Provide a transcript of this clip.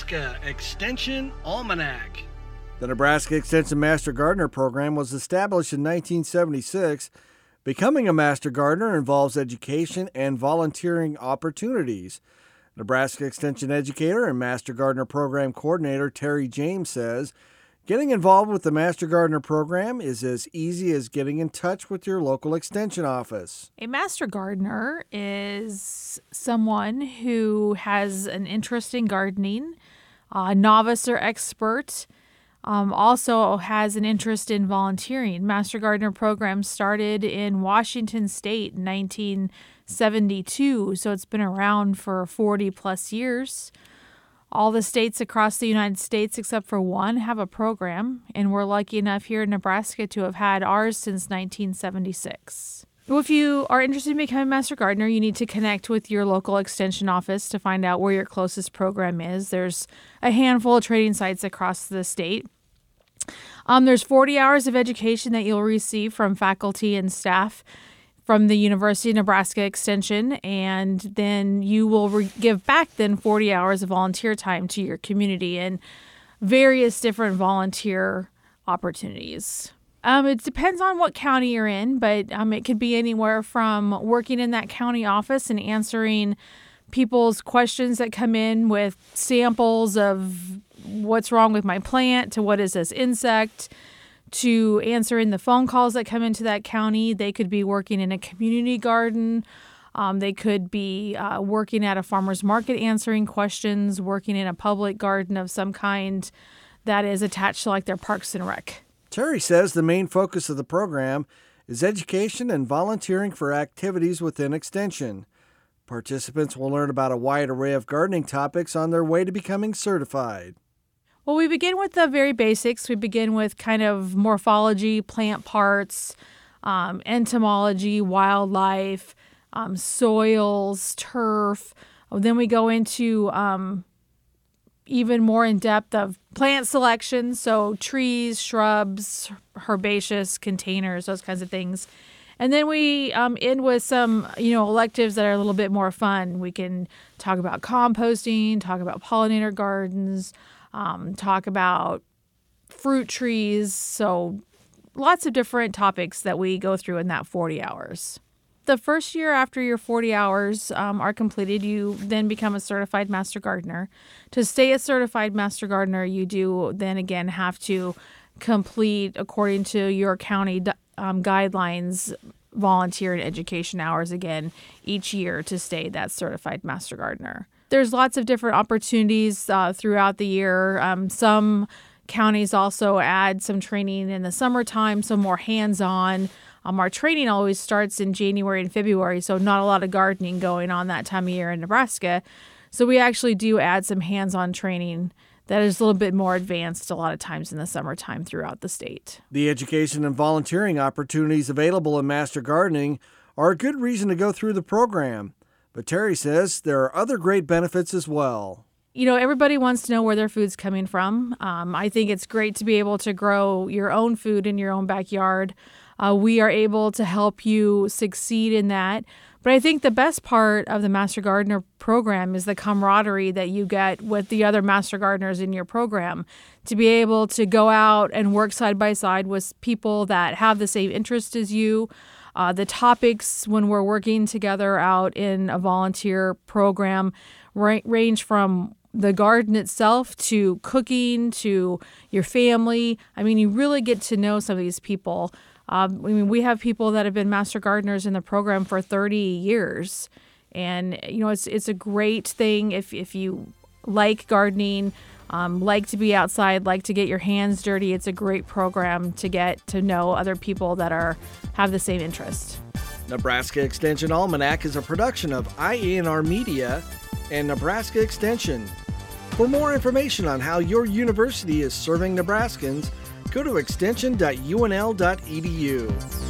Nebraska Extension Almanac. The Nebraska Extension Master Gardener program was established in 1976. Becoming a Master Gardener involves education and volunteering opportunities. Nebraska Extension Educator and Master Gardener Program Coordinator Terry James says Getting involved with the Master Gardener program is as easy as getting in touch with your local extension office. A Master Gardener is someone who has an interest in gardening, a novice or expert, um, also has an interest in volunteering. Master Gardener program started in Washington State in 1972, so it's been around for 40 plus years. All the states across the United States, except for one, have a program, and we're lucky enough here in Nebraska to have had ours since 1976. Well, if you are interested in becoming a Master Gardener, you need to connect with your local extension office to find out where your closest program is. There's a handful of training sites across the state. Um, there's 40 hours of education that you'll receive from faculty and staff from the University of Nebraska Extension, and then you will re- give back then 40 hours of volunteer time to your community and various different volunteer opportunities. Um, it depends on what county you're in, but um, it could be anywhere from working in that county office and answering people's questions that come in with samples of what's wrong with my plant to what is this insect to answering the phone calls that come into that county. They could be working in a community garden. Um, they could be uh, working at a farmer's market answering questions, working in a public garden of some kind that is attached to like their parks and rec. Terry says the main focus of the program is education and volunteering for activities within Extension. Participants will learn about a wide array of gardening topics on their way to becoming certified. Well, we begin with the very basics. We begin with kind of morphology, plant parts, um, entomology, wildlife, um, soils, turf. Then we go into um, even more in depth of plant selection, so trees, shrubs, herbaceous containers, those kinds of things. And then we um, end with some, you know, electives that are a little bit more fun. We can talk about composting, talk about pollinator gardens, um, talk about fruit trees. So, lots of different topics that we go through in that 40 hours. The first year after your 40 hours um, are completed, you then become a certified master gardener. To stay a certified master gardener, you do then again have to complete, according to your county um, guidelines, volunteer and education hours again each year to stay that certified master gardener there's lots of different opportunities uh, throughout the year. Um, some counties also add some training in the summertime, so more hands on. Um, our training always starts in January and February, so not a lot of gardening going on that time of year in Nebraska. So we actually do add some hands on training that is a little bit more advanced a lot of times in the summertime throughout the state. The education and volunteering opportunities available in Master Gardening are a good reason to go through the program. But Terry says there are other great benefits as well. You know, everybody wants to know where their food's coming from. Um, I think it's great to be able to grow your own food in your own backyard. Uh, we are able to help you succeed in that. But I think the best part of the Master Gardener program is the camaraderie that you get with the other Master Gardeners in your program. To be able to go out and work side by side with people that have the same interest as you, uh, the topics when we're working together out in a volunteer program ra- range from the garden itself to cooking to your family. I mean, you really get to know some of these people. Um, I mean, we have people that have been master gardeners in the program for 30 years. And, you know, it's, it's a great thing if, if you like gardening, um, like to be outside, like to get your hands dirty. It's a great program to get to know other people that are have the same interest. Nebraska Extension Almanac is a production of IANR Media and Nebraska Extension. For more information on how your university is serving Nebraskans, go to extension.unl.edu.